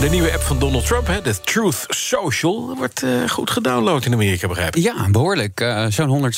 De nieuwe app van Donald Trump, de Truth Social, wordt uh, goed gedownload in Amerika, begrijp ik. Ja, behoorlijk. Uh, Zo'n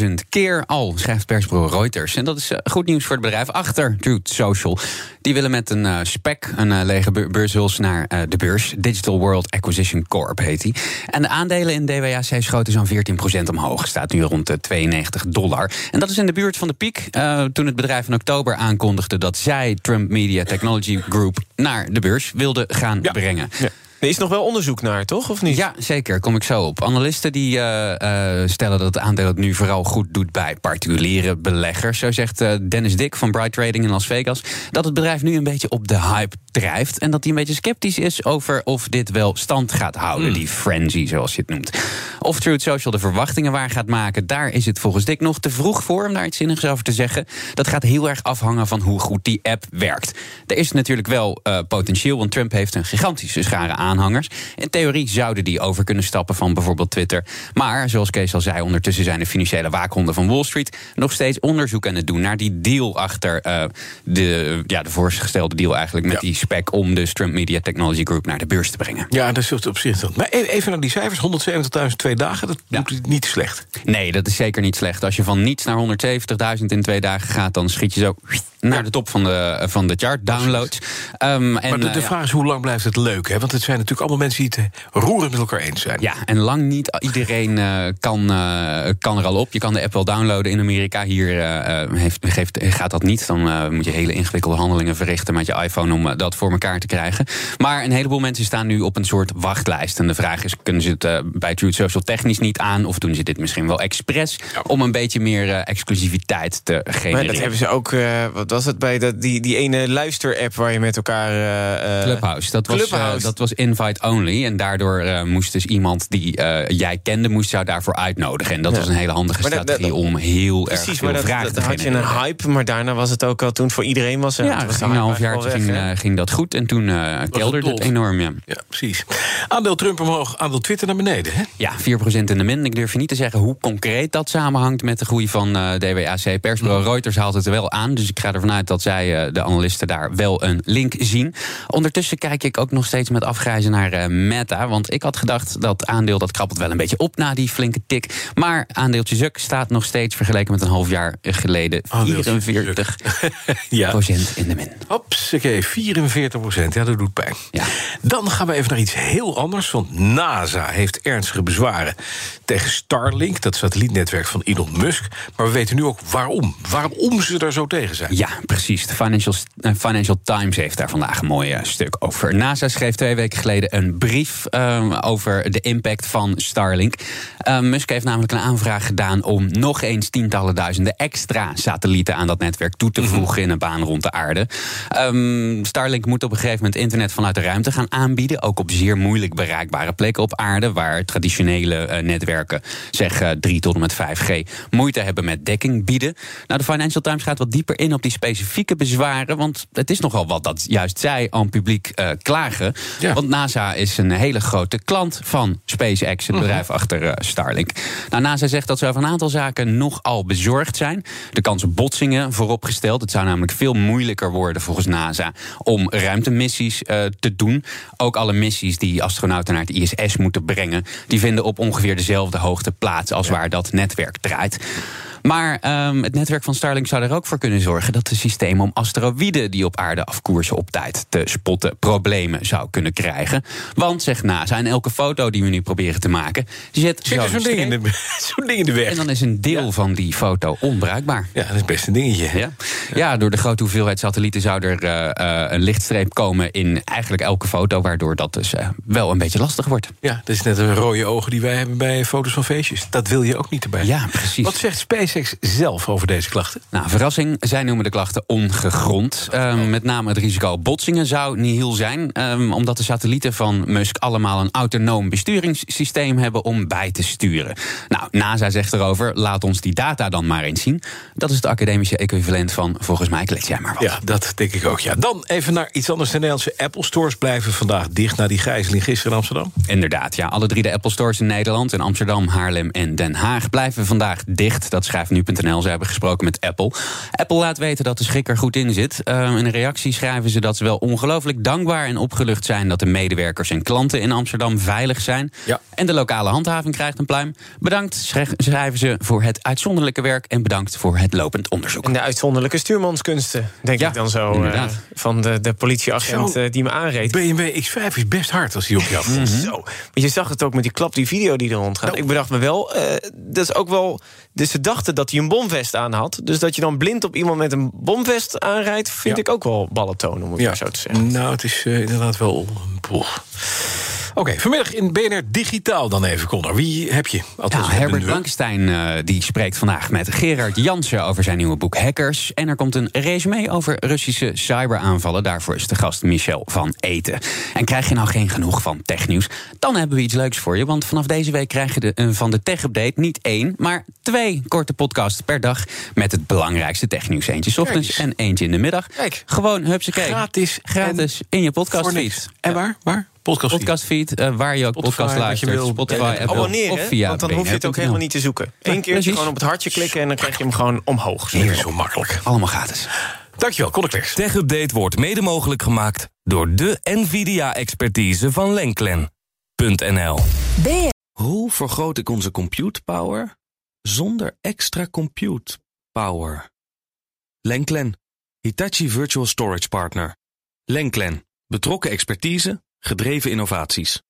170.000 keer al, schrijft persbureau Reuters. En dat is uh, goed nieuws voor het bedrijf achter Truth Social. Die willen met een spec, een lege beurshuls, naar de beurs. Digital World Acquisition Corp heet die. En de aandelen in DWAC schoten zo'n 14% omhoog. Staat nu rond de 92 dollar. En dat is in de buurt van de piek. toen het bedrijf in oktober aankondigde dat zij Trump Media Technology Group naar de beurs wilde gaan ja. brengen. Ja. Er is nog wel onderzoek naar, toch? Of niet? Ja, zeker. Kom ik zo op. Analisten die uh, uh, stellen dat het aandeel het nu vooral goed doet bij particuliere beleggers. Zo zegt uh, Dennis Dick van Bright Trading in Las Vegas dat het bedrijf nu een beetje op de hype drijft. En dat hij een beetje sceptisch is over of dit wel stand gaat houden. Hmm. Die frenzy, zoals je het noemt. Of Truth Social de verwachtingen waar gaat maken, daar is het volgens Dick nog te vroeg voor om daar iets zinnigs over te zeggen. Dat gaat heel erg afhangen van hoe goed die app werkt. Er is natuurlijk wel potentieel, want Trump heeft een gigantische schare aanhangers. In theorie zouden die over kunnen stappen van bijvoorbeeld Twitter. Maar, zoals Kees al zei, ondertussen zijn de financiële waakhonden van Wall Street nog steeds onderzoek aan het doen naar die deal achter uh, de, ja, de voorgestelde deal eigenlijk met Ja. die om de Trump Media Technology Group naar de beurs te brengen. Ja, dat is op zich dan. Maar e- even naar die cijfers: 170.000 twee dagen, dat doet het niet slecht. Nee, dat is zeker niet slecht. Als je van niets naar 170.000 in twee dagen gaat, dan schiet je zo naar de top van de, van de chart downloads. Um, en, maar de, uh, de ja. vraag is, hoe lang blijft het leuk? Hè? Want het zijn natuurlijk allemaal mensen die het eh, roerend met elkaar eens zijn. Ja, en lang niet iedereen uh, kan, uh, kan er al op. Je kan de app wel downloaden in Amerika. Hier uh, heeft, geeft, gaat dat niet. Dan moet je hele ingewikkelde handelingen verrichten met je iPhone om dat voor elkaar te krijgen. Maar een heleboel mensen staan nu op een soort wachtlijst. En de vraag is: kunnen ze het bij Truth Social technisch niet aan? Of doen ze dit misschien wel expres Ja. om een beetje meer exclusiviteit te Maar genereren? dat hebben ze ook, eh, wat was het bij dat, die, die ene luister-app waar je met elkaar. eh, eh, Clubhouse. Dat was, Clubhouse. eh, dat was invite only. En daardoor eh, moest dus iemand die eh, jij kende, moest jou daarvoor uitnodigen. En dat Ja. was een hele handige Maar strategie dat- om heel Precies, erg maar veel dat, vragen dat, te dat had je een hype, maar daarna was het ook al toen het voor iedereen was. Ja, was ging een half jaar ging, weg, ging dat goed. En toen uh, kelderde het enorm, ja. Ja, precies. Aandeel Trump omhoog, aandeel Twitter naar beneden. Hè? Ja, 4% in de min. Ik durf je niet te zeggen hoe concreet dat samenhangt met de groei van eh, DWAC. Persbureau Reuters haalt het er wel aan. Dus ik ga ervan uit dat zij, eh, de analisten, daar wel een link zien. Ondertussen kijk ik ook nog steeds met afgrijzen naar eh, Meta. Want ik had gedacht dat aandeel dat krabbelt wel een beetje op na die flinke tik. Maar aandeeltje Zuk staat nog steeds vergeleken met een half jaar geleden Aandeeltje 44 Ja. in de min. Hopsakee, 44 procent. Ja, dat doet pijn. Ja. Dan gaan we even naar iets heel anders. Want NASA heeft ernstige bezwaren tegen Starlink, dat satellietnetwerk van Elon Musk. Maar we weten nu ook waarom. Waarom ze daar zo tegen zijn. Ja, precies. De Financial, eh, Financial Times heeft daar vandaag een mooi eh, stuk over. NASA schreef twee weken geleden een brief eh, over de impact van Starlink. Eh, Musk heeft namelijk een aanvraag gedaan om nog eens tientallen duizenden extra satellieten aan dat netwerk toe te voegen in een baan rond de aarde. Ehm, Starlink moet op een gegeven moment internet vanuit de ruimte gaan aanbieden, ook op zeer moeilijk bereikbare plekken op aarde, waar traditionele eh, netwerken, zeg eh, 3 tot en met 5G, moeite hebben met dekking bieden. Nou, de Financial Times gaat wat dieper in op die specifieke bezwaren, want het is nogal wat dat juist zij aan publiek eh, klagen. Ja. Want NASA is een hele grote klant van SpaceX, het bedrijf achter eh, Starlink. Nou, NASA zegt dat ze over een aantal zaken nogal bezorgd zijn. De kans op botsingen vooropgesteld. Het zou namelijk veel moeilijker worden volgens NASA om ruimtemissies eh, te doen. Ook alle missies die astronauten naar het ISS moeten brengen, die vinden op ongeveer dezelfde hoogte plaats als waar dat netwerk draait. Maar ehm, het netwerk van Starlink zou er ook voor kunnen zorgen dat de systeem om asteroïden die op aarde afkoersen op tijd te spotten problemen zou kunnen krijgen. Want, zegt NASA, in elke foto die we nu proberen te maken, zit zo'n zo'n ding, in de- ding in de weg. En dan is een deel van die foto onbruikbaar. Ja, dat is best een dingetje. Ja? ja, door de grote hoeveelheid satellieten zou er eh, eh, een lichtstreep komen in eigenlijk elke foto, waardoor dat dus eh, wel een beetje lastig wordt. Ja, dat is net een rode ogen die wij hebben bij foto's van feestjes. Dat wil je ook niet erbij. Ja, precies. Wat zegt SpaceX SpaceX zelf over deze klachten? Nou, verrassing, zij noemen de klachten ongegrond. Um, met name het risico op botsingen zou nihil zijn... Um, omdat de satellieten van Musk allemaal een autonoom besturingssysteem hebben om bij te sturen. Nou, NASA zegt erover, laat ons die data dan maar eens zien. Dat is het academische equivalent van, volgens mij, klets jij maar wat. Ja, dat denk ik ook, ja. Dan even naar iets anders. De Nederlandse Apple Stores blijven vandaag dicht... na die gijzeling gisteren in Amsterdam. Inderdaad, ja. Alle drie de Apple Stores in Nederland, in Amsterdam, Haarlem en Den Haag... blijven vandaag dicht. Dat schrijft nu.nl. Ze hebben gesproken met Apple. Apple laat weten dat de schrik er goed in zit. Uh, in een reactie schrijven ze dat ze wel ongelooflijk dankbaar en opgelucht zijn... dat de medewerkers en klanten in Amsterdam veilig zijn. Ja. En de lokale handhaving krijgt een pluim. Bedankt, schrijven ze, voor het uitzonderlijke werk... en bedankt voor het lopend onderzoek. En de uitzonderlijke stuurmanskunsten, denk Ja, ik dan zo. eh, van de, de politieagent Zo. eh, die me aanreed. BMW X5 is best hard als die op je af Mhm. Zo. Want je zag het ook met die klap, die video die er rondgaat. Nou. Ik bedacht me wel, eh, dat is ook wel... Dus ze dachten dat hij een bomvest aan had. Dus dat je dan blind op iemand met een bomvest aanrijdt... vind Ja. ik ook wel ballen tonen, om het maar zo te zeggen. Nou, het is eh, inderdaad wel... Poeh. Oké, vanmiddag in BNR Digitaal dan even, Connor. Wie heb je? Althans, Ja, Herbert. Blankenstein eh, die spreekt vandaag met Gerard Jansen over zijn nieuwe boek Hackers. En er komt een resume over Russische cyberaanvallen. Daarvoor is de gast Michel van Eten. En krijg je nou geen genoeg van technieuws? Dan hebben we iets leuks voor je. Want vanaf deze week krijg je de, van de Tech Update niet één, maar twee korte podcasts per dag. Met het belangrijkste technieuws. Eentje 's ochtends en eentje in de middag. Kijk. Gewoon hupsakee. Gratis. Gratis in je Voor podcastfeed. En waar? Waar? Podcast. Podcastfeed, eh, waar je ook Spotify, podcast je luistert. wil. Spotify, Apple Abonneren, of via want dan hoef je het ook helemaal niet te zoeken. Eén keer precies. gewoon op het hartje klikken... en dan krijg je hem gewoon omhoog. Hier zo makkelijk. Allemaal gratis. Dankjewel, Connor Klerks. Tech Update wordt mede mogelijk gemaakt door de NVIDIA-expertise van Lenklen.nl. Hoe vergroot ik onze compute power zonder extra compute power? Lenklen, Hitachi Virtual Storage Partner. Lenklen, betrokken expertise, gedreven innovaties.